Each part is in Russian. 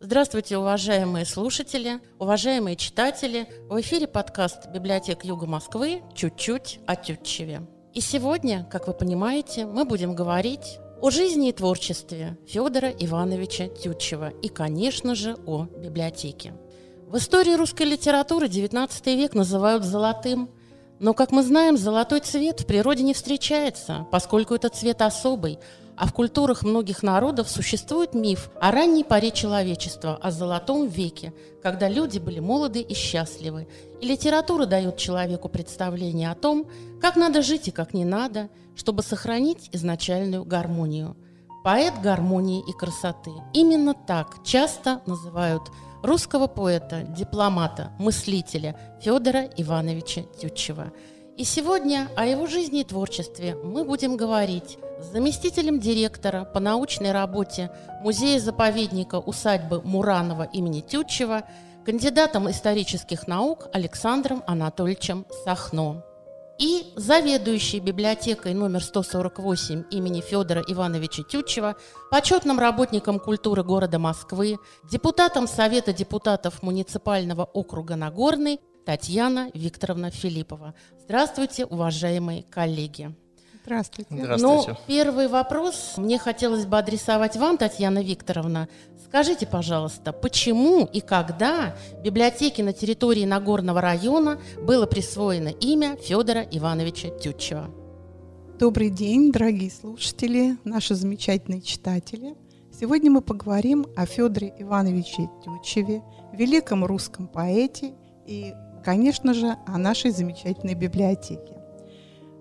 Здравствуйте, уважаемые слушатели, уважаемые читатели. В эфире подкаст «Библиотек Юга Москвы. Чуть-чуть о Тютчеве». И сегодня, как вы понимаете, мы будем говорить о жизни и творчестве Федора Ивановича Тютчева и, конечно же, о библиотеке. В истории русской литературы XIX век называют «золотым», но, как мы знаем, золотой цвет в природе не встречается, поскольку этот цвет особый, а в культурах многих народов существует миф о ранней поре человечества, о золотом веке, когда люди были молоды и счастливы. И литература дает человеку представление о том, как надо жить и как не надо, чтобы сохранить изначальную гармонию. Поэт гармонии и красоты. Именно так часто называют русского поэта, дипломата, мыслителя Федора Ивановича Тютчева. И сегодня о его жизни и творчестве мы будем говорить с заместителем директора по научной работе музея-заповедника усадьбы Муранова имени Тютчева, кандидатом исторических наук Александром Анатольевичем Сахно и заведующей библиотекой номер 148 имени Федора Ивановича Тютчева, почетным работником культуры города Москвы, депутатом Совета депутатов муниципального округа Нагорный Татьяна Викторовна Филиппова. Здравствуйте, уважаемые коллеги. Здравствуйте. Здравствуйте. Ну, первый вопрос мне хотелось бы адресовать вам, Татьяна Викторовна. Скажите, пожалуйста, почему и когда библиотеке на территории Нагорного района было присвоено имя Федора Ивановича Тютчева? Добрый день, дорогие слушатели, наши замечательные читатели. Сегодня мы поговорим о Федоре Ивановиче Тютчеве, великом русском поэте и, конечно же, о нашей замечательной библиотеке.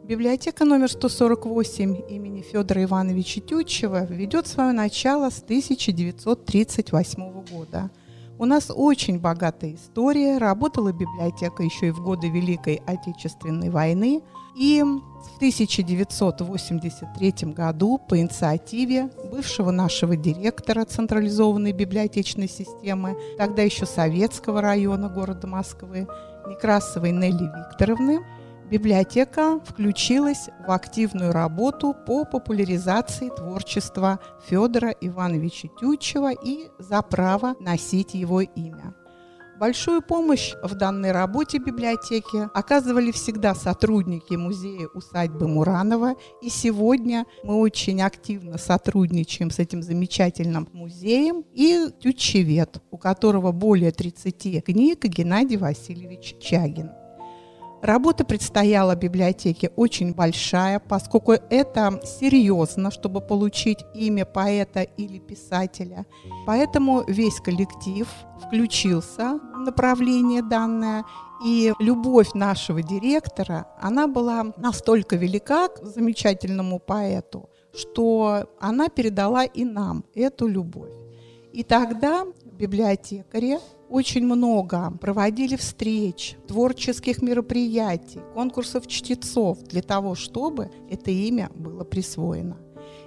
Библиотека номер 148 имени Федора Ивановича Тютчева ведет свое начало с 1938 года. У нас очень богатая история. Работала библиотека еще и в годы Великой Отечественной войны. И в 1983 году по инициативе бывшего нашего директора централизованной библиотечной системы, тогда еще Советского района города Москвы, Некрасовой Нелли Викторовны, библиотека включилась в активную работу по популяризации творчества Федора Ивановича Тютчева и за право носить его имя. Большую помощь в данной работе библиотеки оказывали всегда сотрудники музея усадьбы Муранова, и сегодня мы очень активно сотрудничаем с этим замечательным музеем и тютчевед, у которого более 30 книг Геннадий Васильевич Чагин. Работа предстояла библиотеке очень большая, поскольку это серьезно, чтобы получить имя поэта или писателя. Поэтому весь коллектив включился в направление данное, и любовь нашего директора, она была настолько велика к замечательному поэту, что она передала и нам эту любовь. И тогда библиотекари очень много проводили встреч, творческих мероприятий, конкурсов чтецов для того, чтобы это имя было присвоено.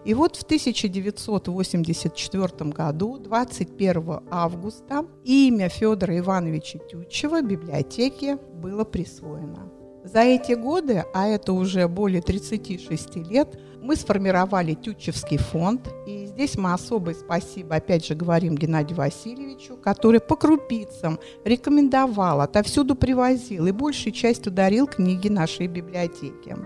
И вот в 1984 году, 21 августа, имя Федора Ивановича Тютчева библиотеке было присвоено. За эти годы, а это уже более 36 лет, мы сформировали Тютчевский фонд, и здесь мы особое спасибо, опять же, говорим Геннадию Васильевичу, который по крупицам рекомендовал, отовсюду привозил и большей частью дарил книги нашей библиотеки.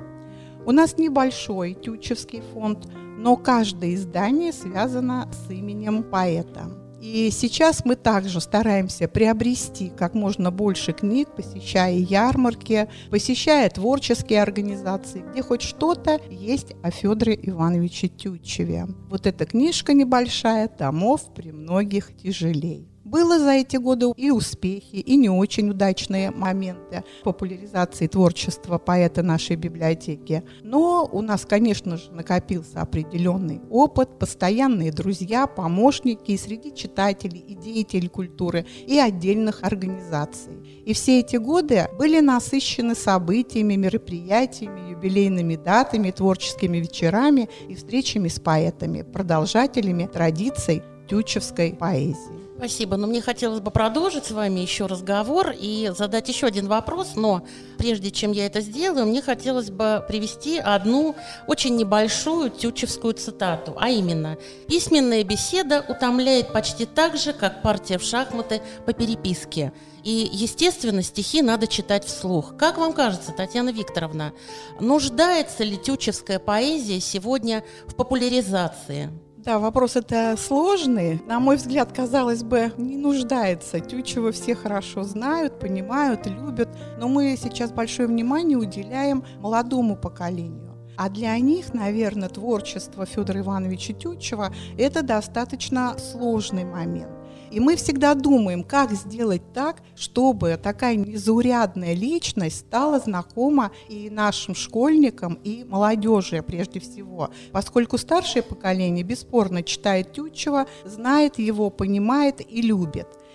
У нас небольшой Тютчевский фонд, но каждое издание связано с именем поэта. И сейчас мы также стараемся приобрести как можно больше книг, посещая ярмарки, посещая творческие организации, где хоть что-то есть о Федоре Ивановиче Тютчеве. Вот эта книжка небольшая, томов при многих тяжелей. Было за эти годы и успехи, и не очень удачные моменты популяризации творчества поэта нашей библиотеки. Но у нас, конечно же, накопился определенный опыт, постоянные друзья, помощники и среди читателей, и деятелей культуры, и отдельных организаций. И все эти годы были насыщены событиями, мероприятиями, юбилейными датами, творческими вечерами и встречами с поэтами, продолжателями традиций тючевской поэзии. Спасибо. Но мне хотелось бы продолжить с вами еще разговор и задать еще один вопрос. Но прежде чем я это сделаю, мне хотелось бы привести одну очень небольшую тючевскую цитату, а именно «Письменная беседа утомляет почти так же, как партия в шахматы по переписке». И, естественно, стихи надо читать вслух. Как вам кажется, Татьяна Викторовна, нуждается ли тючевская поэзия сегодня в популяризации? Да, вопрос это сложный. На мой взгляд, казалось бы, не нуждается. Тючева все хорошо знают, понимают, любят. Но мы сейчас большое внимание уделяем молодому поколению. А для них, наверное, творчество Федора Ивановича Тютчева – это достаточно сложный момент. И мы всегда думаем, как сделать так, чтобы такая незаурядная личность стала знакома и нашим школьникам, и молодежи прежде всего. Поскольку старшее поколение бесспорно читает Тютчева, знает его, понимает и любит –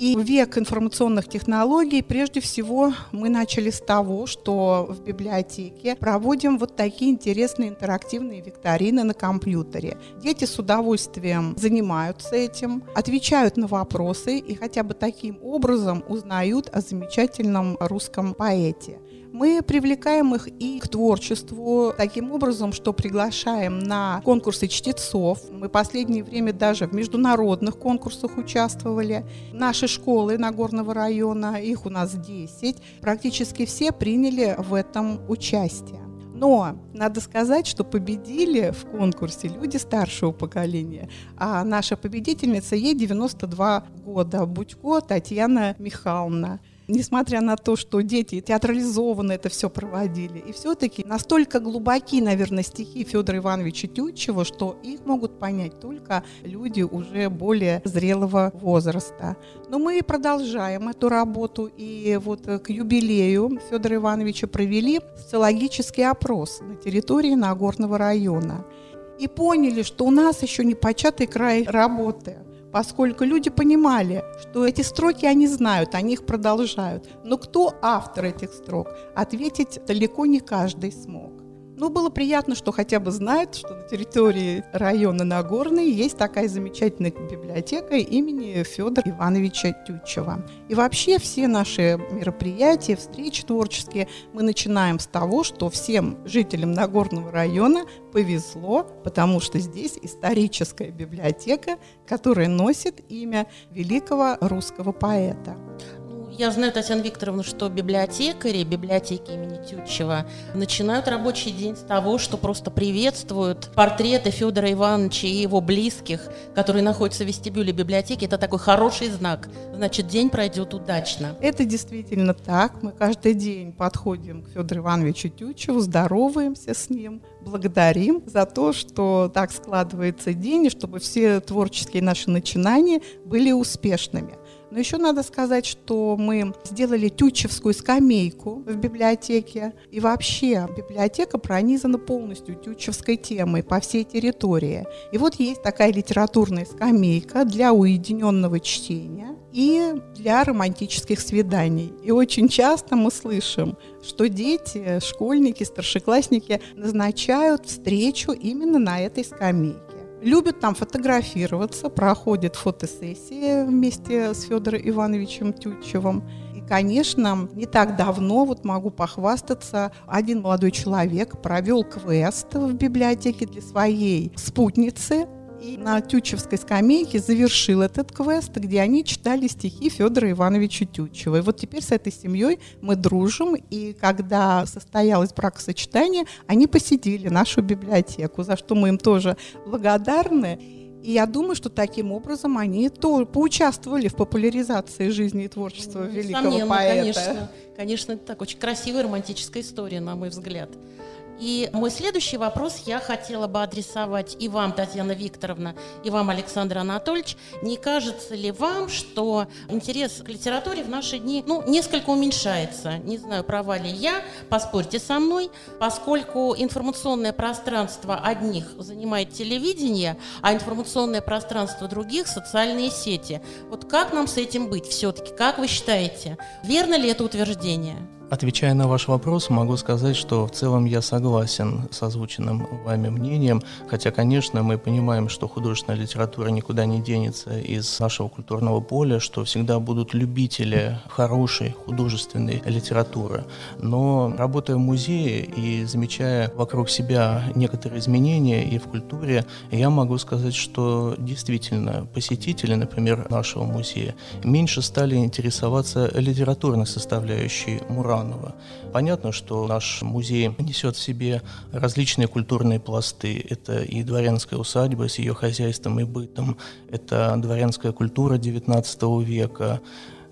и век информационных технологий, прежде всего, мы начали с того, что в библиотеке проводим вот такие интересные интерактивные викторины на компьютере. Дети с удовольствием занимаются этим, отвечают на вопросы и хотя бы таким образом узнают о замечательном русском поэте. Мы привлекаем их и к творчеству таким образом, что приглашаем на конкурсы чтецов. Мы последнее время даже в международных конкурсах участвовали. Наши школы Нагорного района, их у нас 10, практически все приняли в этом участие. Но надо сказать, что победили в конкурсе люди старшего поколения. А наша победительница, ей 92 года, Будько Татьяна Михайловна несмотря на то, что дети театрализованно это все проводили, и все-таки настолько глубоки, наверное, стихи Федора Ивановича Тютчева, что их могут понять только люди уже более зрелого возраста. Но мы продолжаем эту работу, и вот к юбилею Федора Ивановича провели социологический опрос на территории Нагорного района. И поняли, что у нас еще не початый край работы – поскольку люди понимали, что эти строки они знают, они их продолжают. Но кто автор этих строк, ответить далеко не каждый смог. Ну, было приятно, что хотя бы знают, что на территории района Нагорный есть такая замечательная библиотека имени Федора Ивановича Тютчева. И вообще все наши мероприятия, встречи творческие мы начинаем с того, что всем жителям Нагорного района повезло, потому что здесь историческая библиотека, которая носит имя великого русского поэта. Я знаю, Татьяна Викторовна, что библиотекари, библиотеки имени Тютчева начинают рабочий день с того, что просто приветствуют портреты Федора Ивановича и его близких, которые находятся в вестибюле библиотеки. Это такой хороший знак. Значит, день пройдет удачно. Это действительно так. Мы каждый день подходим к Федору Ивановичу Тютчеву, здороваемся с ним, благодарим за то, что так складывается день, и чтобы все творческие наши начинания были успешными. Но еще надо сказать, что мы сделали тютчевскую скамейку в библиотеке. И вообще библиотека пронизана полностью тютчевской темой по всей территории. И вот есть такая литературная скамейка для уединенного чтения и для романтических свиданий. И очень часто мы слышим, что дети, школьники, старшеклассники назначают встречу именно на этой скамейке любят там фотографироваться, проходят фотосессии вместе с Федором Ивановичем Тютчевым. И, конечно, не так давно, вот могу похвастаться, один молодой человек провел квест в библиотеке для своей спутницы, и на Тютчевской скамейке завершил этот квест, где они читали стихи Федора Ивановича Тютчева. И вот теперь с этой семьей мы дружим, и когда состоялось бракосочетание, они посетили нашу библиотеку, за что мы им тоже благодарны. И я думаю, что таким образом они то поучаствовали в популяризации жизни и творчества ну, великого поэта. Конечно, конечно, это так очень красивая романтическая история, на мой взгляд. И мой следующий вопрос я хотела бы адресовать и вам, Татьяна Викторовна, и вам, Александр Анатольевич. Не кажется ли вам, что интерес к литературе в наши дни ну, несколько уменьшается? Не знаю, права ли я, поспорьте со мной, поскольку информационное пространство одних занимает телевидение, а информационное пространство других – социальные сети. Вот как нам с этим быть все-таки? Как вы считаете, верно ли это утверждение? Отвечая на ваш вопрос, могу сказать, что в целом я согласен с озвученным вами мнением, хотя, конечно, мы понимаем, что художественная литература никуда не денется из нашего культурного поля, что всегда будут любители хорошей художественной литературы. Но работая в музее и замечая вокруг себя некоторые изменения и в культуре, я могу сказать, что действительно посетители, например, нашего музея, меньше стали интересоваться литературной составляющей Мурана Романова. Понятно, что наш музей несет в себе различные культурные пласты. Это и дворянская усадьба с ее хозяйством и бытом, это дворянская культура XIX века,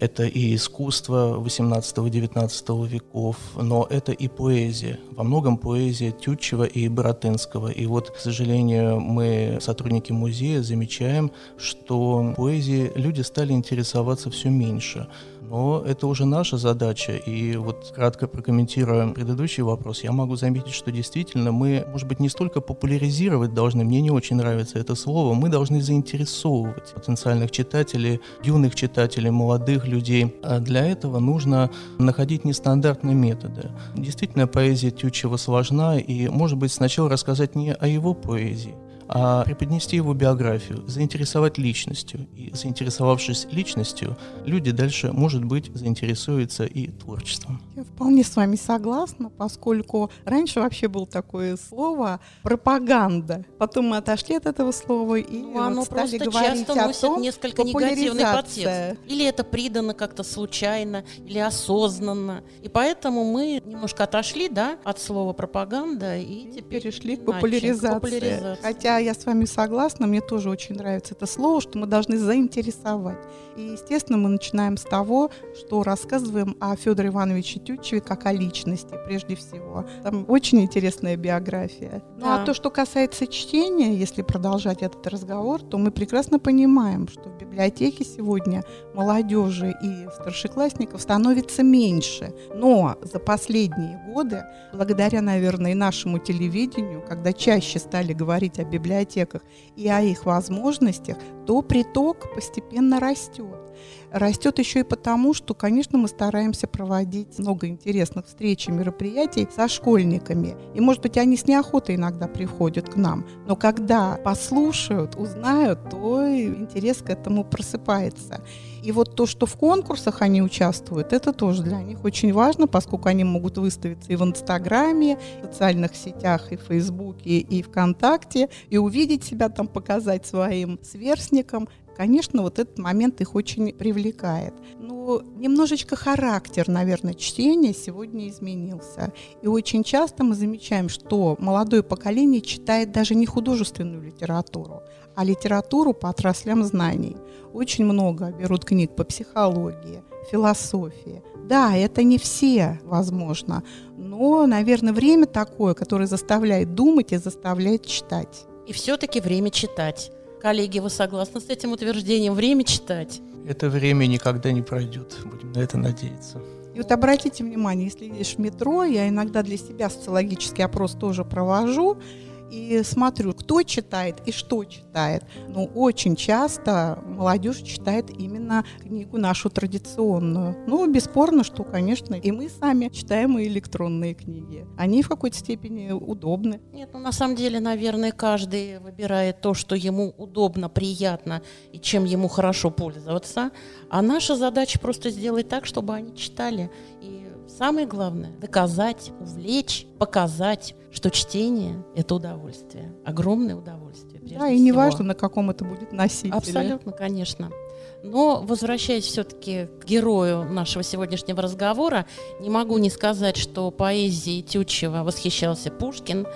это и искусство XVIII-XIX веков, но это и поэзия. Во многом поэзия Тютчева и Боротынского. И вот, к сожалению, мы, сотрудники музея, замечаем, что поэзией люди стали интересоваться все меньше. Но это уже наша задача. И вот кратко прокомментируя предыдущий вопрос, я могу заметить, что действительно мы, может быть, не столько популяризировать должны, мне не очень нравится это слово, мы должны заинтересовывать потенциальных читателей, юных читателей, молодых людей. А для этого нужно находить нестандартные методы. Действительно, поэзия Тютчева сложна, и, может быть, сначала рассказать не о его поэзии, а преподнести его биографию, заинтересовать личностью. И заинтересовавшись личностью, люди дальше, может быть, заинтересуются и творчеством. Я вполне с вами согласна, поскольку раньше вообще было такое слово пропаганда. Потом мы отошли от этого слова и ну, оно вот стали говорить часто о том, несколько негативный популяризация. подтекст. Или это придано как-то случайно, или осознанно. И поэтому мы немножко отошли да, от слова пропаганда и теперь перешли к популяризации. популяризации. Хотя я с вами согласна, мне тоже очень нравится это слово, что мы должны заинтересовать. И, естественно, мы начинаем с того, что рассказываем о Федоре Ивановиче Тютчеве как о личности, прежде всего. Там очень интересная биография. Ну Да. а то, что касается чтения, если продолжать этот разговор, то мы прекрасно понимаем, что в библиотеке сегодня молодежи и старшеклассников становится меньше. Но за последние годы, благодаря, наверное, и нашему телевидению, когда чаще стали говорить о библиотеках и о их возможностях, то приток постепенно растет. Растет еще и потому, что, конечно, мы стараемся проводить много интересных встреч и мероприятий со школьниками. И, может быть, они с неохотой иногда приходят к нам. Но когда послушают, узнают, то интерес к этому просыпается. И вот то, что в конкурсах они участвуют, это тоже для них очень важно, поскольку они могут выставиться и в Инстаграме, в социальных сетях, и в Фейсбуке, и ВКонтакте, и увидеть себя там, показать своим сверстникам. Конечно, вот этот момент их очень привлекает. Но немножечко характер, наверное, чтения сегодня изменился. И очень часто мы замечаем, что молодое поколение читает даже не художественную литературу, а литературу по отраслям знаний. Очень много берут книг по психологии, философии. Да, это не все, возможно, но, наверное, время такое, которое заставляет думать и заставляет читать. И все-таки время читать. Коллеги, вы согласны с этим утверждением? Время читать. Это время никогда не пройдет, будем на это надеяться. И вот обратите внимание, если едешь в метро, я иногда для себя социологический опрос тоже провожу, и смотрю, кто читает и что читает. Ну, очень часто молодежь читает именно книгу нашу традиционную. Ну, бесспорно, что, конечно, и мы сами читаем и электронные книги. Они в какой-то степени удобны. Нет, ну на самом деле, наверное, каждый выбирает то, что ему удобно, приятно и чем ему хорошо пользоваться. А наша задача просто сделать так, чтобы они читали. И самое главное – доказать, увлечь, показать, что чтение – это удовольствие, огромное удовольствие. да, и не всего. важно, на каком это будет носителе. Абсолютно, конечно. Но, возвращаясь все-таки к герою нашего сегодняшнего разговора, не могу не сказать, что поэзией Тютчева восхищался Пушкин,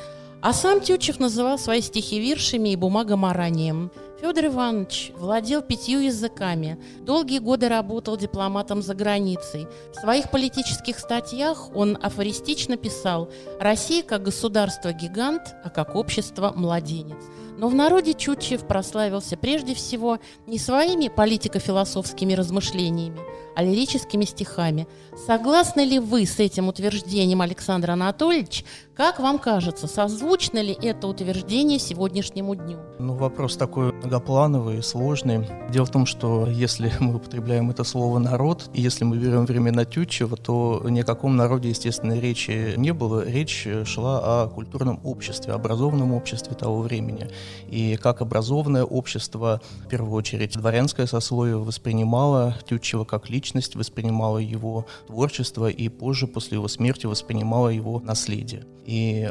а сам Тютчев называл свои стихи виршами и бумагоморанием. Федор Иванович владел пятью языками, долгие годы работал дипломатом за границей. В своих политических статьях он афористично писал «Россия как государство-гигант, а как общество-младенец». Но в народе Чутчев прославился прежде всего не своими политико-философскими размышлениями, а лирическими стихами. Согласны ли вы с этим утверждением, Александр Анатольевич? Как вам кажется, созвучно ли это утверждение сегодняшнему дню? Ну, вопрос такой многоплановый и сложный. Дело в том, что если мы употребляем это слово «народ», и если мы берем времена Тютчева, то ни о каком народе, естественно, речи не было. Речь шла о культурном обществе, образованном обществе того времени. И как образованное общество, в первую очередь, дворянское сословие воспринимало Тютчева как личность, воспринимало его творчество и позже, после его смерти, воспринимало его наследие.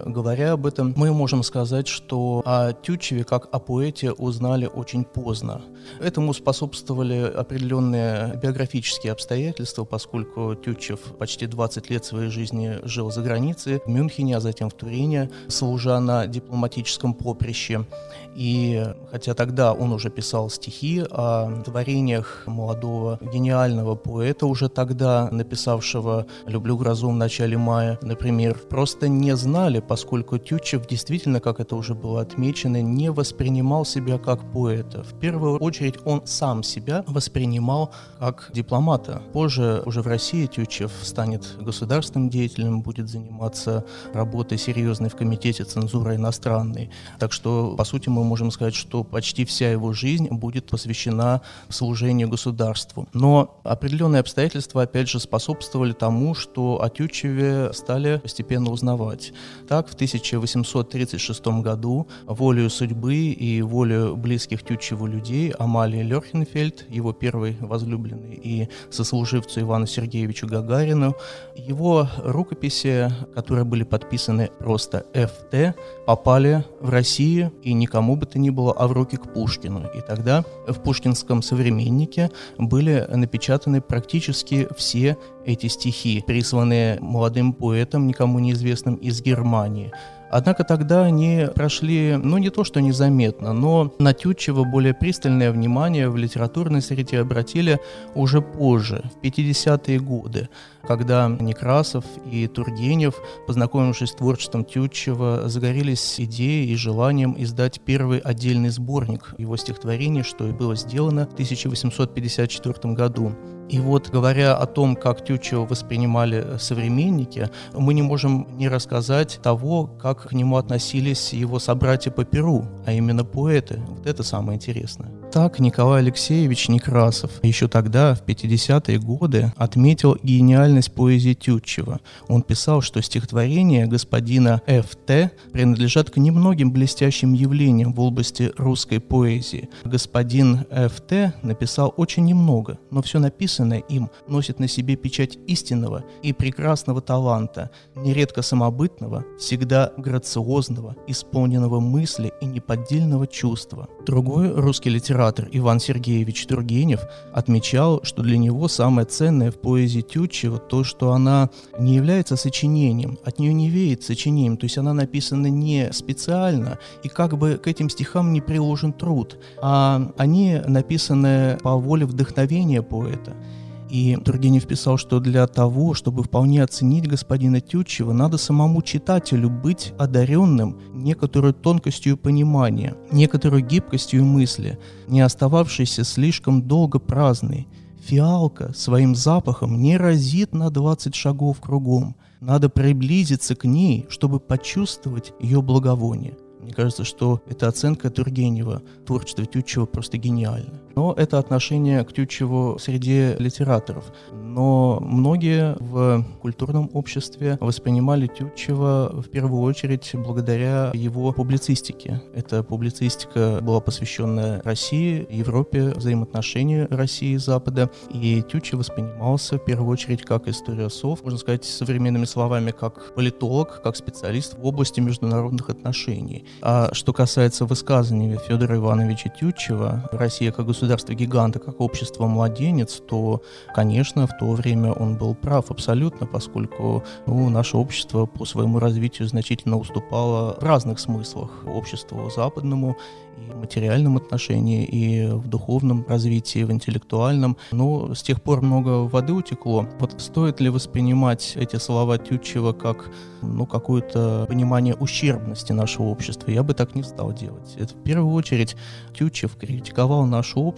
Говоря об этом, мы можем сказать, что о Тютчеве как о поэте узнали очень поздно. Этому способствовали определенные биографические обстоятельства, поскольку Тютчев почти 20 лет своей жизни жил за границей, в Мюнхене, а затем в Турине, служа на дипломатическом поприще. И хотя тогда он уже писал стихи о творениях молодого гениального поэта, уже тогда написавшего «Люблю грозу в начале мая», например, просто не знали, поскольку Тютчев действительно, как это уже было отмечено, не воспринимал себя как поэта. В первую очередь он сам себя воспринимал как дипломата. Позже уже в России Тютчев станет государственным деятелем, будет заниматься работой серьезной в комитете цензуры иностранной. Так что, по сути, мы можем сказать, что почти вся его жизнь будет посвящена служению государству. Но определенные обстоятельства, опять же, способствовали тому, что о Тютчеве стали постепенно узнавать делать. Так, в 1836 году волею судьбы и волею близких Тютчеву людей Амалии Лерхенфельд, его первый возлюбленный и сослуживцу Ивану Сергеевичу Гагарину, его рукописи, которые были подписаны просто ФТ, попали в Россию и никому бы то ни было, а в руки к Пушкину. И тогда в пушкинском «Современнике» были напечатаны практически все эти стихи, присланные молодым поэтом, никому неизвестным из Германии. Однако тогда они прошли, ну не то что незаметно, но на Тютчева более пристальное внимание в литературной среде обратили уже позже, в 50-е годы, когда Некрасов и Тургенев, познакомившись с творчеством Тютчева, загорелись идеей и желанием издать первый отдельный сборник его стихотворений, что и было сделано в 1854 году. И вот, говоря о том, как Тютчева воспринимали современники, мы не можем не рассказать того, как к нему относились его собратья по Перу, а именно поэты. Вот это самое интересное. Так Николай Алексеевич Некрасов еще тогда, в 50-е годы, отметил гениальность поэзии Тютчева. Он писал, что стихотворения господина Ф.Т. принадлежат к немногим блестящим явлениям в области русской поэзии. Господин Ф.Т. написал очень немного, но все написанное им носит на себе печать истинного и прекрасного таланта, нередко самобытного, всегда грациозного, исполненного мысли и неподдельного чувства. Другой русский литератор литератор Иван Сергеевич Тургенев отмечал, что для него самое ценное в поэзии Тютчева то, что она не является сочинением, от нее не веет сочинением, то есть она написана не специально, и как бы к этим стихам не приложен труд, а они написаны по воле вдохновения поэта. И Тургенев писал, что для того, чтобы вполне оценить господина Тютчева, надо самому читателю быть одаренным некоторой тонкостью понимания, некоторой гибкостью мысли, не остававшейся слишком долго праздной. Фиалка своим запахом не разит на 20 шагов кругом. Надо приблизиться к ней, чтобы почувствовать ее благовоние. Мне кажется, что эта оценка Тургенева, творчество Тютчева просто гениально. Но это отношение к Тютчеву среди литераторов. Но многие в культурном обществе воспринимали Тютчева в первую очередь благодаря его публицистике. Эта публицистика была посвящена России, Европе, взаимоотношению России и Запада. И Тютчев воспринимался в первую очередь как историософ, можно сказать современными словами, как политолог, как специалист в области международных отношений. А что касается высказываний Федора Ивановича Тютчева, Россия как государство государства-гиганта, как общество-младенец, то, конечно, в то время он был прав абсолютно, поскольку ну, наше общество по своему развитию значительно уступало в разных смыслах обществу западному и в материальном отношении, и в духовном развитии, в интеллектуальном. Но с тех пор много воды утекло. Вот стоит ли воспринимать эти слова Тютчева как ну, какое-то понимание ущербности нашего общества? Я бы так не стал делать. Это в первую очередь Тютчев критиковал наше общество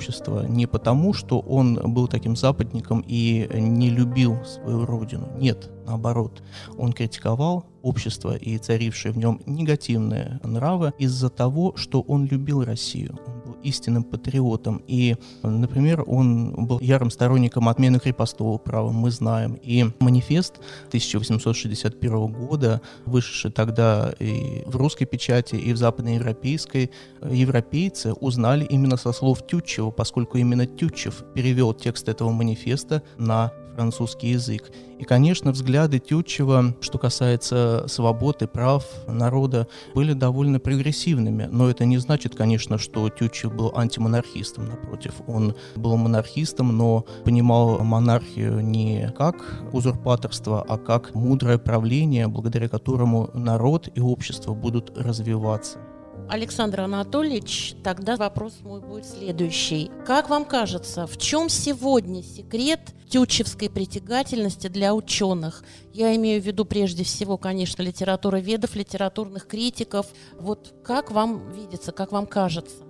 не потому, что он был таким западником и не любил свою родину. Нет, наоборот. Он критиковал общество и царившие в нем негативные нравы из-за того, что он любил Россию. Он истинным патриотом. И, например, он был ярым сторонником отмены крепостного права, мы знаем. И манифест 1861 года, вышедший тогда и в русской печати, и в западноевропейской, европейцы узнали именно со слов Тютчева, поскольку именно Тютчев перевел текст этого манифеста на французский язык. И, конечно, взгляды Тютчева, что касается свободы, прав народа, были довольно прогрессивными. Но это не значит, конечно, что Тютчев был антимонархистом. Напротив, он был монархистом, но понимал монархию не как узурпаторство, а как мудрое правление, благодаря которому народ и общество будут развиваться. Александр Анатольевич, тогда вопрос мой будет следующий. Как вам кажется, в чем сегодня секрет тютчевской притягательности для ученых? Я имею в виду прежде всего, конечно, литературоведов, литературных критиков. Вот как вам видится, как вам кажется?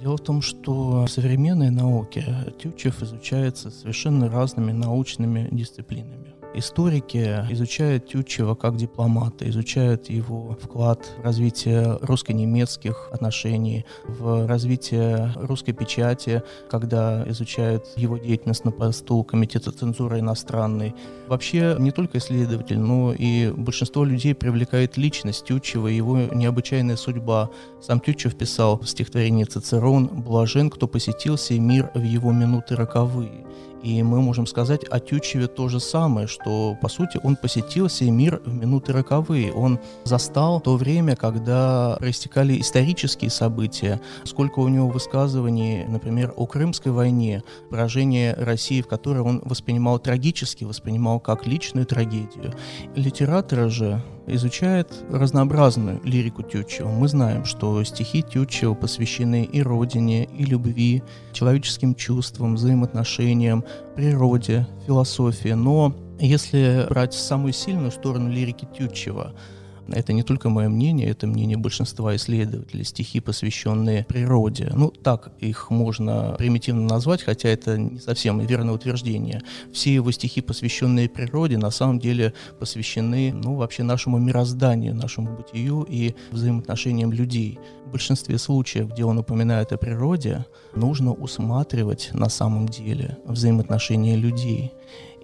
Дело в том, что в современной науке Тютчев изучается совершенно разными научными дисциплинами. Историки изучают Тютчева как дипломата, изучают его вклад в развитие русско-немецких отношений, в развитие русской печати, когда изучают его деятельность на посту Комитета цензуры иностранной. Вообще не только исследователь, но и большинство людей привлекает личность Тютчева и его необычайная судьба. Сам Тютчев писал в стихотворении «Цицерон» «Блажен, кто посетил сей мир в его минуты роковые». И мы можем сказать о Тютчеве то же самое, что, по сути, он посетил сей мир в минуты роковые. Он застал то время, когда проистекали исторические события. Сколько у него высказываний, например, о Крымской войне, поражение России, в которой он воспринимал трагически, воспринимал как личную трагедию. Литераторы же изучает разнообразную лирику Тютчева. Мы знаем, что стихи Тютчева посвящены и родине, и любви, человеческим чувствам, взаимоотношениям, природе, философии. Но если брать самую сильную сторону лирики Тютчева – это не только мое мнение, это мнение большинства исследователей, стихи, посвященные природе. Ну, так их можно примитивно назвать, хотя это не совсем верное утверждение. Все его стихи, посвященные природе, на самом деле посвящены, ну, вообще нашему мирозданию, нашему бытию и взаимоотношениям людей. В большинстве случаев, где он упоминает о природе, нужно усматривать на самом деле взаимоотношения людей.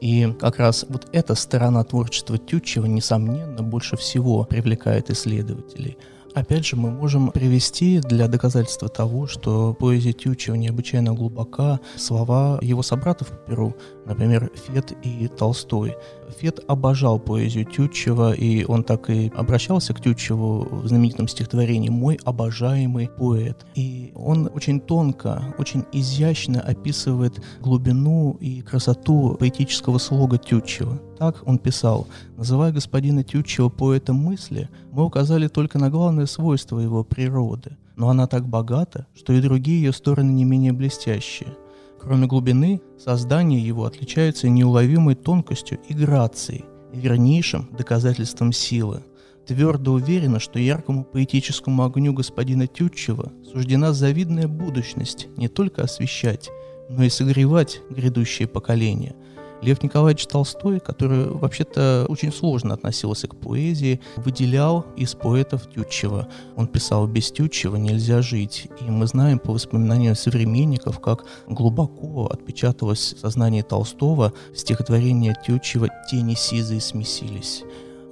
И как раз вот эта сторона творчества Тютчева, несомненно, больше всего привлекает исследователей. Опять же, мы можем привести для доказательства того, что поэзия Тютчева необычайно глубока, слова его собратов по Перу, например, Фет и Толстой. Фет обожал поэзию Тютчева, и он так и обращался к Тютчеву в знаменитом стихотворении «Мой обожаемый поэт». И он очень тонко, очень изящно описывает глубину и красоту поэтического слога Тютчева. Так он писал, называя господина Тютчева поэтом мысли, мы указали только на главное свойство его природы, но она так богата, что и другие ее стороны не менее блестящие – Кроме глубины, создание его отличается неуловимой тонкостью и грацией, вернейшим доказательством силы. Твердо уверена, что яркому поэтическому огню господина Тютчева суждена завидная будущность не только освещать, но и согревать грядущие поколения – Лев Николаевич Толстой, который вообще-то очень сложно относился к поэзии, выделял из поэтов Тютчева. Он писал «Без Тютчева нельзя жить». И мы знаем по воспоминаниям современников, как глубоко отпечаталось в сознании Толстого стихотворение Тютчева «Тени сизые смесились».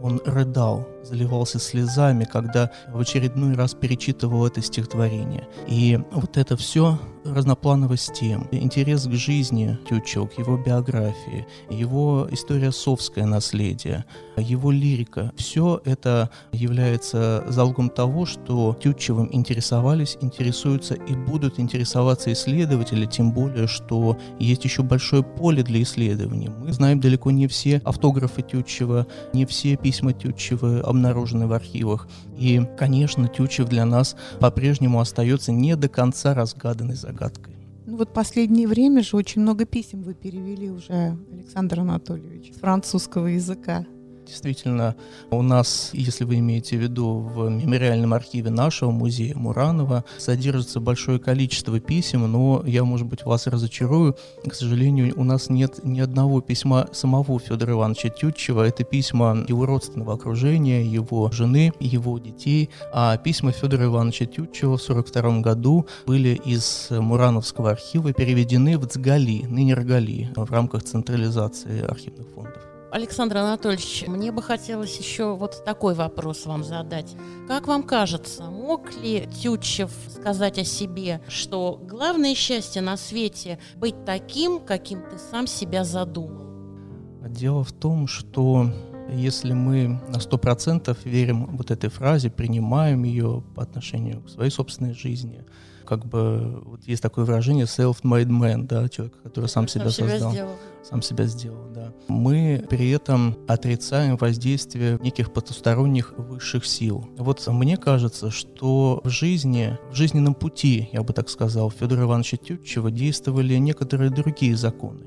Он рыдал, заливался слезами, когда в очередной раз перечитывал это стихотворение. И вот это все разноплановость тем, интерес к жизни Тютчева, его биографии, его история совское наследие, его лирика, все это является залогом того, что Тютчевым интересовались, интересуются и будут интересоваться исследователи, тем более, что есть еще большое поле для исследований. Мы знаем далеко не все автографы Тютчева, не все письма Тютчева обнаружены в архивах. И, конечно, Тютчев для нас по-прежнему остается не до конца разгаданной загадкой. Ну вот последнее время же очень много писем вы перевели уже, Александр Анатольевич, с французского языка. Действительно, у нас, если вы имеете в виду, в мемориальном архиве нашего музея Муранова содержится большое количество писем, но я, может быть, вас разочарую. К сожалению, у нас нет ни одного письма самого Федора Ивановича Тютчева. Это письма его родственного окружения, его жены, его детей. А письма Федора Ивановича Тютчева в 1942 году были из Мурановского архива переведены в Цгали, ныне Рогали, в рамках централизации архивных фондов. Александр Анатольевич, мне бы хотелось еще вот такой вопрос вам задать. Как вам кажется, мог ли Тютчев сказать о себе, что главное счастье на свете быть таким, каким ты сам себя задумал? Дело в том, что если мы на сто процентов верим вот этой фразе, принимаем ее по отношению к своей собственной жизни, как бы вот есть такое выражение self-made man, да, человек, который сам, сам себя создал, себя сам себя сделал, да. Мы при этом отрицаем воздействие неких потусторонних высших сил. Вот мне кажется, что в жизни, в жизненном пути, я бы так сказал, Федора Ивановича Тютчева действовали некоторые другие законы.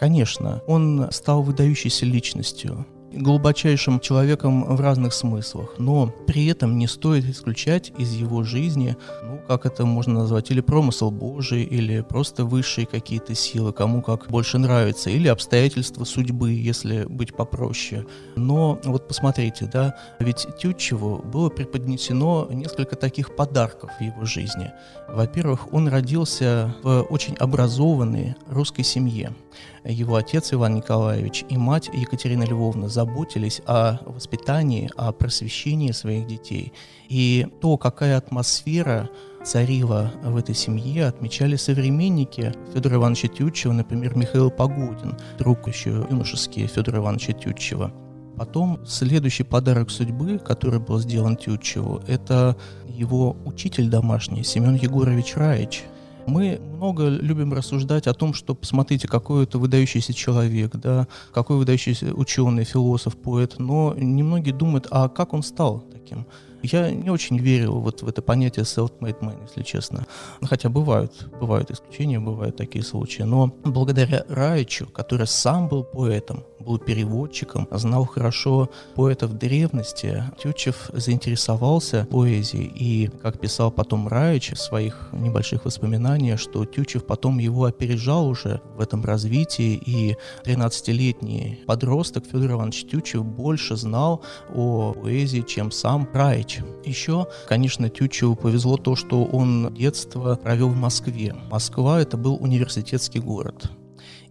Конечно, он стал выдающейся личностью, глубочайшим человеком в разных смыслах, но при этом не стоит исключать из его жизни, ну, как это можно назвать, или промысел Божий, или просто высшие какие-то силы, кому как больше нравится, или обстоятельства судьбы, если быть попроще. Но вот посмотрите, да, ведь Тютчеву было преподнесено несколько таких подарков в его жизни. Во-первых, он родился в очень образованной русской семье его отец Иван Николаевич и мать Екатерина Львовна заботились о воспитании, о просвещении своих детей. И то, какая атмосфера царила в этой семье, отмечали современники Федора Ивановича Тютчева, например, Михаил Погодин, друг еще юношеский Федора Ивановича Тютчева. Потом следующий подарок судьбы, который был сделан Тютчеву, это его учитель домашний Семен Егорович Раич, мы много любим рассуждать о том, что посмотрите, какой это выдающийся человек, да, какой выдающийся ученый, философ, поэт, но немногие думают, а как он стал таким? Я не очень верю вот в это понятие self-made man, если честно. Хотя бывают, бывают исключения, бывают такие случаи. Но благодаря Раичу, который сам был поэтом, был переводчиком, знал хорошо поэтов древности. Тютчев заинтересовался поэзией, и, как писал потом Раич в своих небольших воспоминаниях, что Тютчев потом его опережал уже в этом развитии, и 13-летний подросток Федор Иванович Тютчев больше знал о поэзии, чем сам Раич. Еще, конечно, Тютчеву повезло то, что он детство провел в Москве. Москва — это был университетский город.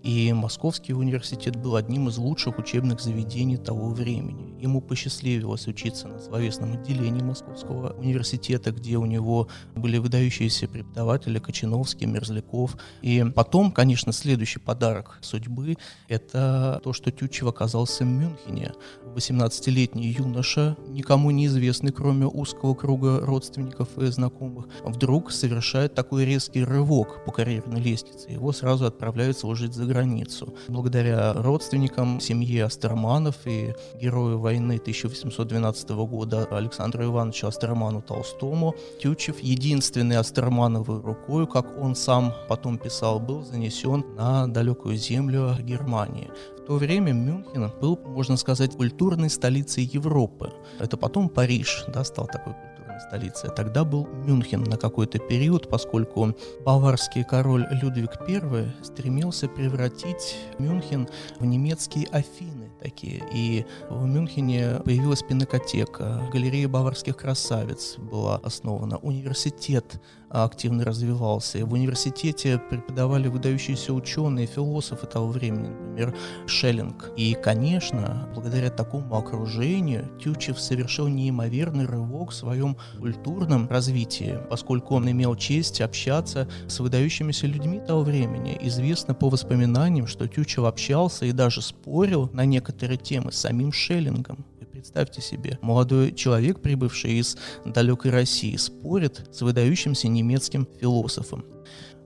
И Московский университет был одним из лучших учебных заведений того времени. Ему посчастливилось учиться на словесном отделении Московского университета, где у него были выдающиеся преподаватели Кочиновский, Мерзляков. И потом, конечно, следующий подарок судьбы — это то, что Тютчев оказался в Мюнхене. 18-летний юноша, никому неизвестный, кроме узкого круга родственников и знакомых, вдруг совершает такой резкий рывок по карьерной лестнице. Его сразу отправляют служить за границу. Благодаря родственникам семьи Астерманов и герою войны 1812 года Александру Ивановичу Астерману Толстому, Тютчев единственный Астермановой рукой, как он сам потом писал, был занесен на далекую землю Германии. То время Мюнхен был, можно сказать, культурной столицей Европы. Это потом Париж да, стал такой столицы. Тогда был Мюнхен на какой-то период, поскольку баварский король Людвиг I стремился превратить Мюнхен в немецкие Афины такие. И в Мюнхене появилась пинокотека, галерея баварских красавиц была основана, университет активно развивался. И в университете преподавали выдающиеся ученые, философы того времени, например, Шеллинг. И, конечно, благодаря такому окружению Тютчев совершил неимоверный рывок в своем культурном развитии, поскольку он имел честь общаться с выдающимися людьми того времени. Известно по воспоминаниям, что Тютчев общался и даже спорил на некоторые темы с самим Шеллингом. Представьте себе, молодой человек, прибывший из далекой России, спорит с выдающимся немецким философом.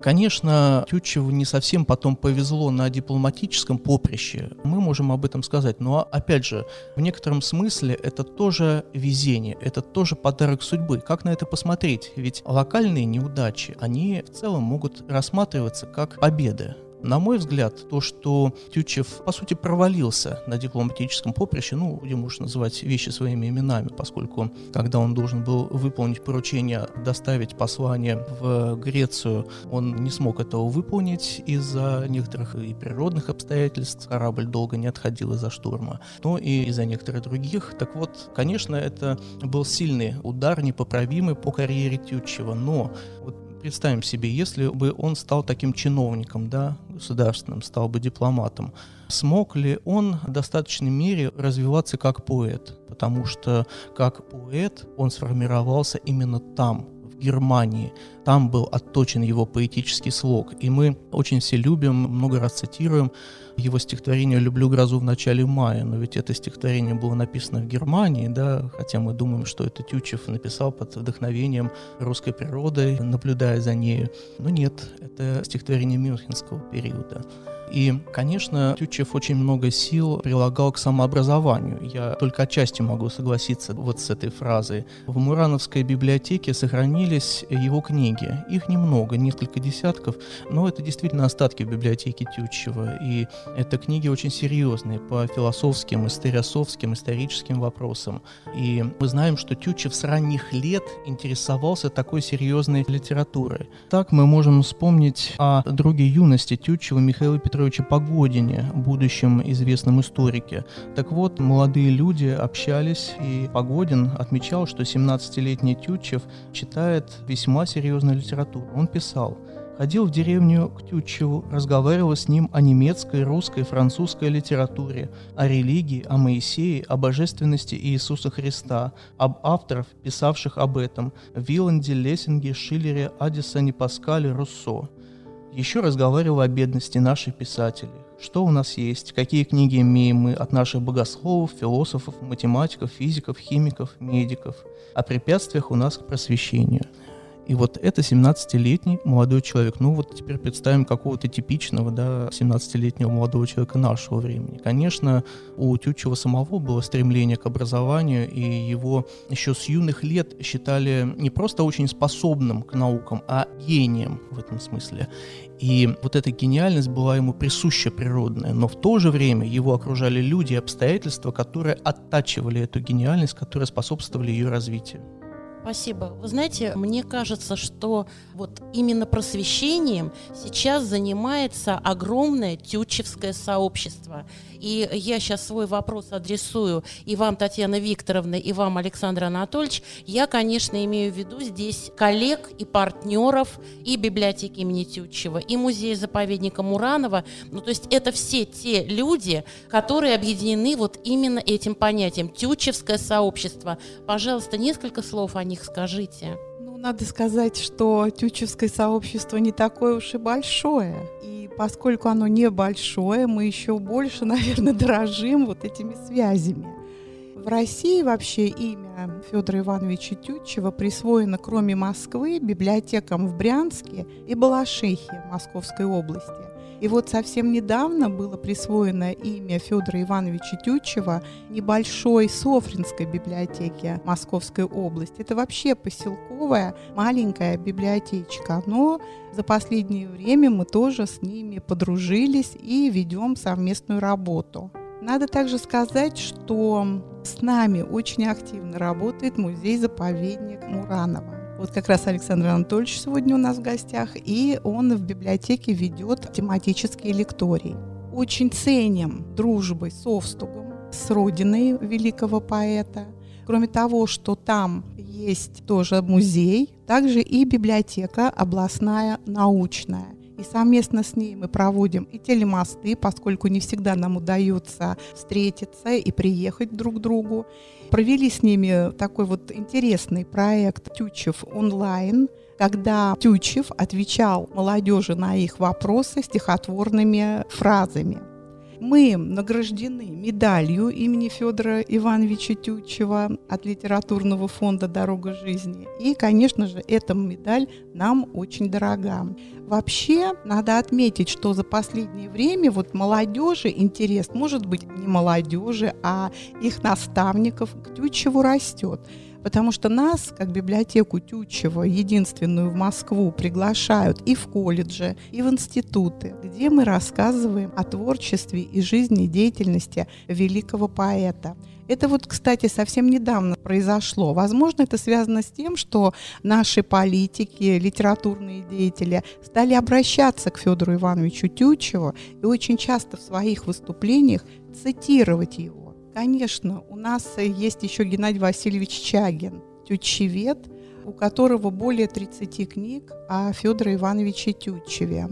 Конечно, Тютчеву не совсем потом повезло на дипломатическом поприще, мы можем об этом сказать, но опять же, в некотором смысле это тоже везение, это тоже подарок судьбы. Как на это посмотреть? Ведь локальные неудачи, они в целом могут рассматриваться как победы. На мой взгляд, то, что Тютчев, по сути, провалился на дипломатическом поприще, ну, где можно называть вещи своими именами, поскольку, когда он должен был выполнить поручение доставить послание в Грецию, он не смог этого выполнить из-за некоторых и природных обстоятельств, корабль долго не отходил из-за штурма, но и из-за некоторых других. Так вот, конечно, это был сильный удар, непоправимый по карьере Тютчева, но вот представим себе, если бы он стал таким чиновником, да, государственным, стал бы дипломатом, смог ли он в достаточной мере развиваться как поэт? Потому что как поэт он сформировался именно там, в Германии. Там был отточен его поэтический слог. И мы очень все любим, много раз цитируем его стихотворение «Люблю грозу в начале мая», но ведь это стихотворение было написано в Германии, да, хотя мы думаем, что это Тютчев написал под вдохновением русской природы, наблюдая за нею. Но нет, это стихотворение Мюнхенского периода. И, конечно, Тютчев очень много сил прилагал к самообразованию. Я только отчасти могу согласиться вот с этой фразой. В Мурановской библиотеке сохранились его книги. Их немного, несколько десятков, но это действительно остатки библиотеки Тютчева. И это книги очень серьезные по философским, историосовским, историческим вопросам. И мы знаем, что Тютчев с ранних лет интересовался такой серьезной литературой. Так мы можем вспомнить о друге юности Тютчева Михаила Петровича Петровиче Погодине, будущем известном историке. Так вот, молодые люди общались, и Погодин отмечал, что 17-летний Тютчев читает весьма серьезную литературу. Он писал Ходил в деревню к Тютчеву, разговаривал с ним о немецкой, русской, французской литературе, о религии, о Моисее, о божественности Иисуса Христа, об авторах, писавших об этом – Виланде, Лессинге, Шиллере, Аддисоне, Паскале, Руссо. Еще разговаривал о бедности наших писателей. Что у нас есть, какие книги имеем мы от наших богословов, философов, математиков, физиков, химиков, медиков, о препятствиях у нас к просвещению – и вот это 17-летний молодой человек. Ну вот теперь представим какого-то типичного, да, 17-летнего молодого человека нашего времени. Конечно, у Тютчева самого было стремление к образованию, и его еще с юных лет считали не просто очень способным к наукам, а гением в этом смысле. И вот эта гениальность была ему присуща природная, но в то же время его окружали люди и обстоятельства, которые оттачивали эту гениальность, которые способствовали ее развитию. Спасибо. Вы знаете, мне кажется, что вот именно просвещением сейчас занимается огромное тютчевское сообщество. И я сейчас свой вопрос адресую и вам, Татьяна Викторовна, и вам, Александр Анатольевич. Я, конечно, имею в виду здесь коллег и партнеров и библиотеки имени Тютчева, и музея-заповедника Муранова. Ну, то есть это все те люди, которые объединены вот именно этим понятием – тютчевское сообщество. Пожалуйста, несколько слов о них скажите. Ну, надо сказать, что тютчевское сообщество не такое уж и большое. И поскольку оно небольшое, мы еще больше, наверное, дорожим вот этими связями. В России вообще имя Федора Ивановича Тютчева присвоено, кроме Москвы, библиотекам в Брянске и Балашихе Московской области. И вот совсем недавно было присвоено имя Федора Ивановича Тютчева небольшой Софринской библиотеке Московской области. Это вообще поселковая маленькая библиотечка, но за последнее время мы тоже с ними подружились и ведем совместную работу. Надо также сказать, что с нами очень активно работает музей-заповедник Муранова. Вот как раз Александр Анатольевич сегодня у нас в гостях, и он в библиотеке ведет тематические лектории. Очень ценим дружбы с Овстугом, с родиной великого поэта. Кроме того, что там есть тоже музей, также и библиотека областная научная. И совместно с ней мы проводим и телемосты, поскольку не всегда нам удается встретиться и приехать друг к другу. Провели с ними такой вот интересный проект «Тючев онлайн», когда Тючев отвечал молодежи на их вопросы стихотворными фразами. Мы награждены медалью имени Федора Ивановича Тютчева от литературного фонда «Дорога жизни». И, конечно же, эта медаль нам очень дорога. Вообще, надо отметить, что за последнее время вот молодежи интерес, может быть, не молодежи, а их наставников к Тютчеву растет потому что нас, как библиотеку Тютчева, единственную в Москву, приглашают и в колледжи, и в институты, где мы рассказываем о творчестве и жизни деятельности великого поэта. Это вот, кстати, совсем недавно произошло. Возможно, это связано с тем, что наши политики, литературные деятели стали обращаться к Федору Ивановичу Тютчеву и очень часто в своих выступлениях цитировать его. Конечно, у нас есть еще Геннадий Васильевич Чагин, тютчевед, у которого более 30 книг о Федоре Ивановиче Тютчеве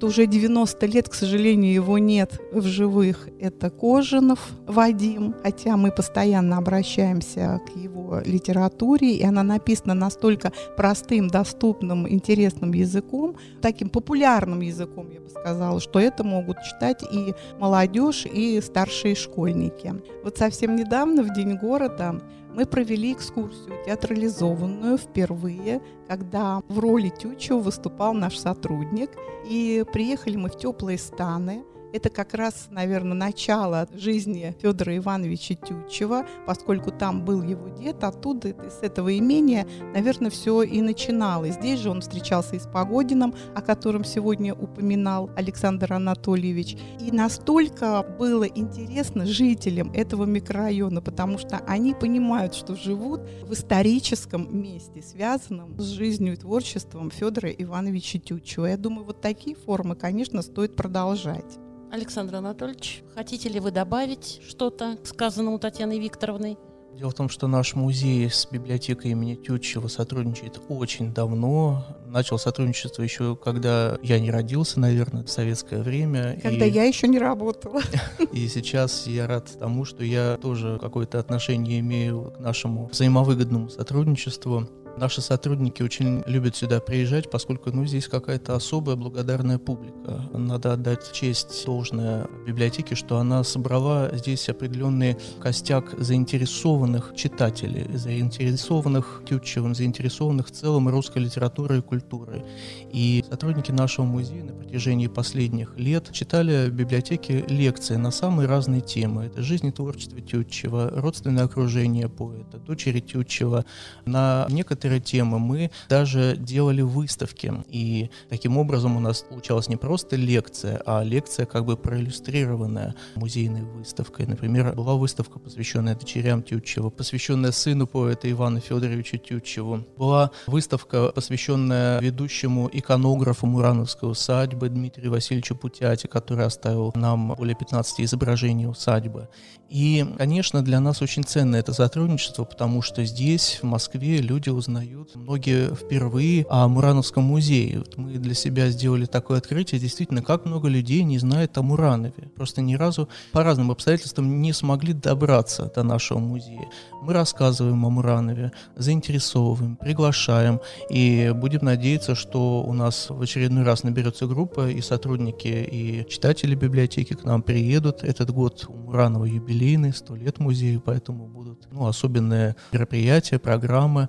вот уже 90 лет, к сожалению, его нет в живых. Это Кожинов Вадим, хотя мы постоянно обращаемся к его литературе, и она написана настолько простым, доступным, интересным языком, таким популярным языком, я бы сказала, что это могут читать и молодежь, и старшие школьники. Вот совсем недавно, в День города, мы провели экскурсию театрализованную впервые, когда в роли Тючева выступал наш сотрудник. И приехали мы в теплые станы, это как раз, наверное, начало жизни Федора Ивановича Тютчева, поскольку там был его дед, оттуда, с этого имения, наверное, все и начиналось. Здесь же он встречался и с Погодином, о котором сегодня упоминал Александр Анатольевич. И настолько было интересно жителям этого микрорайона, потому что они понимают, что живут в историческом месте, связанном с жизнью и творчеством Федора Ивановича Тютчева. Я думаю, вот такие формы, конечно, стоит продолжать. Александр Анатольевич, хотите ли вы добавить что-то к сказанному Татьяной Викторовной? Дело в том, что наш музей с библиотекой имени Тютчева сотрудничает очень давно. Начал сотрудничество еще, когда я не родился, наверное, в советское время. Когда и... я еще не работала. И сейчас я рад тому, что я тоже какое-то отношение имею к нашему взаимовыгодному сотрудничеству. Наши сотрудники очень любят сюда приезжать, поскольку ну, здесь какая-то особая благодарная публика. Надо отдать честь должное библиотеке, что она собрала здесь определенный костяк заинтересованных читателей, заинтересованных Тютчевым, заинтересованных в целом русской литературой и культурой. И сотрудники нашего музея на протяжении последних лет читали в библиотеке лекции на самые разные темы. Это жизнь и творчество Тютчева, родственное окружение поэта, дочери Тютчева. На некоторые некоторые темы мы даже делали выставки. И таким образом у нас получалась не просто лекция, а лекция как бы проиллюстрированная музейной выставкой. Например, была выставка, посвященная дочерям Тютчева, посвященная сыну поэта Ивана Федоровича Тютчеву. Была выставка, посвященная ведущему иконографу Мурановской усадьбы Дмитрию Васильевичу Путяти, который оставил нам более 15 изображений усадьбы. И, конечно, для нас очень ценно это сотрудничество, потому что здесь, в Москве, люди узнают узнают многие впервые о Мурановском музее. Вот мы для себя сделали такое открытие, действительно, как много людей не знает о Муранове. Просто ни разу по разным обстоятельствам не смогли добраться до нашего музея. Мы рассказываем о Муранове, заинтересовываем, приглашаем, и будем надеяться, что у нас в очередной раз наберется группа, и сотрудники, и читатели библиотеки к нам приедут. Этот год у Муранова юбилейный, сто лет музею, поэтому будут ну, особенные мероприятия, программы.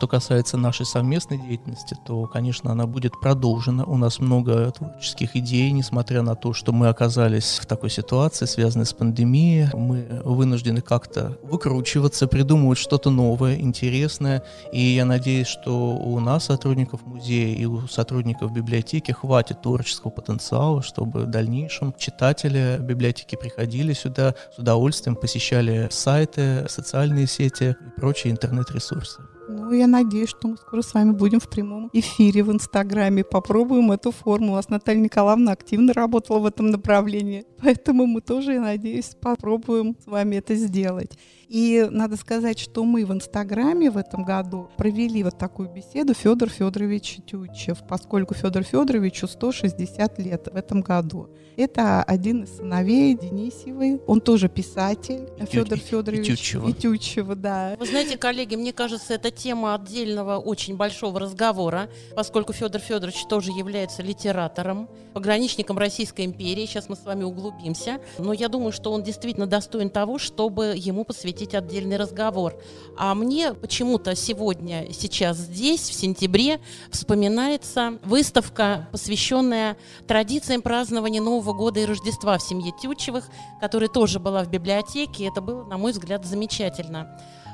Что касается нашей совместной деятельности, то, конечно, она будет продолжена. У нас много творческих идей, несмотря на то, что мы оказались в такой ситуации, связанной с пандемией. Мы вынуждены как-то выкручиваться, придумывать что-то новое, интересное. И я надеюсь, что у нас, сотрудников музея и у сотрудников библиотеки, хватит творческого потенциала, чтобы в дальнейшем читатели библиотеки приходили сюда с удовольствием, посещали сайты, социальные сети и прочие интернет-ресурсы. Ну я надеюсь, что мы скоро с вами будем в прямом эфире в Инстаграме. Попробуем эту форму. У вас Наталья Николаевна активно работала в этом направлении. Поэтому мы тоже, я надеюсь, попробуем с вами это сделать. И надо сказать, что мы в Инстаграме в этом году провели вот такую беседу Федор Федорович Тютчев, поскольку Федор Федоровичу 160 лет в этом году. Это один из сыновей Денисевой. Он тоже писатель. Федор Федорович Тютчева. Тютчева, да. Вы знаете, коллеги, мне кажется, это тема отдельного очень большого разговора, поскольку Федор Федорович тоже является литератором, пограничником Российской империи. Сейчас мы с вами углубимся. Но я думаю, что он действительно достоин того, чтобы ему посвятить посвятить отдельный разговор. А мне почему-то сегодня, сейчас здесь, в сентябре, вспоминается выставка, посвященная традициям празднования Нового года и Рождества в семье Тютчевых, которая тоже была в библиотеке. Это было, на мой взгляд, замечательно.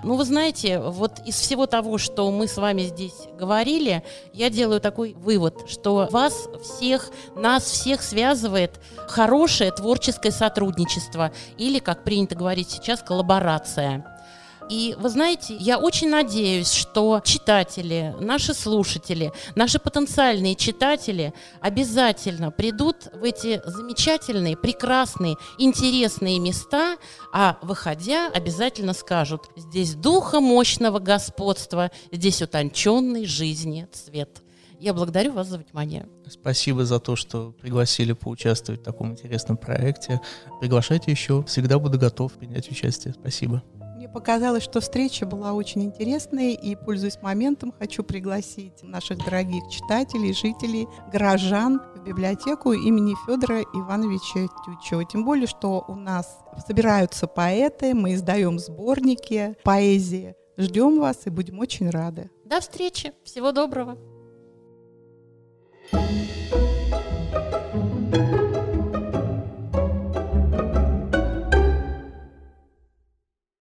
Ну, вы знаете, вот из всего того, что мы с вами здесь говорили, я делаю такой вывод, что вас всех, нас всех связывает хорошее творческое сотрудничество или, как принято говорить сейчас, коллаборация. И вы знаете, я очень надеюсь, что читатели, наши слушатели, наши потенциальные читатели обязательно придут в эти замечательные, прекрасные, интересные места, а выходя обязательно скажут, здесь духа мощного господства, здесь утонченной жизни цвет. Я благодарю вас за внимание. Спасибо за то, что пригласили поучаствовать в таком интересном проекте. Приглашайте еще. Всегда буду готов принять участие. Спасибо. Мне показалось, что встреча была очень интересной, и, пользуясь моментом, хочу пригласить наших дорогих читателей, жителей, горожан в библиотеку имени Федора Ивановича Тютчева. Тем более, что у нас собираются поэты, мы издаем сборники поэзии. Ждем вас и будем очень рады. До встречи. Всего доброго. Bye.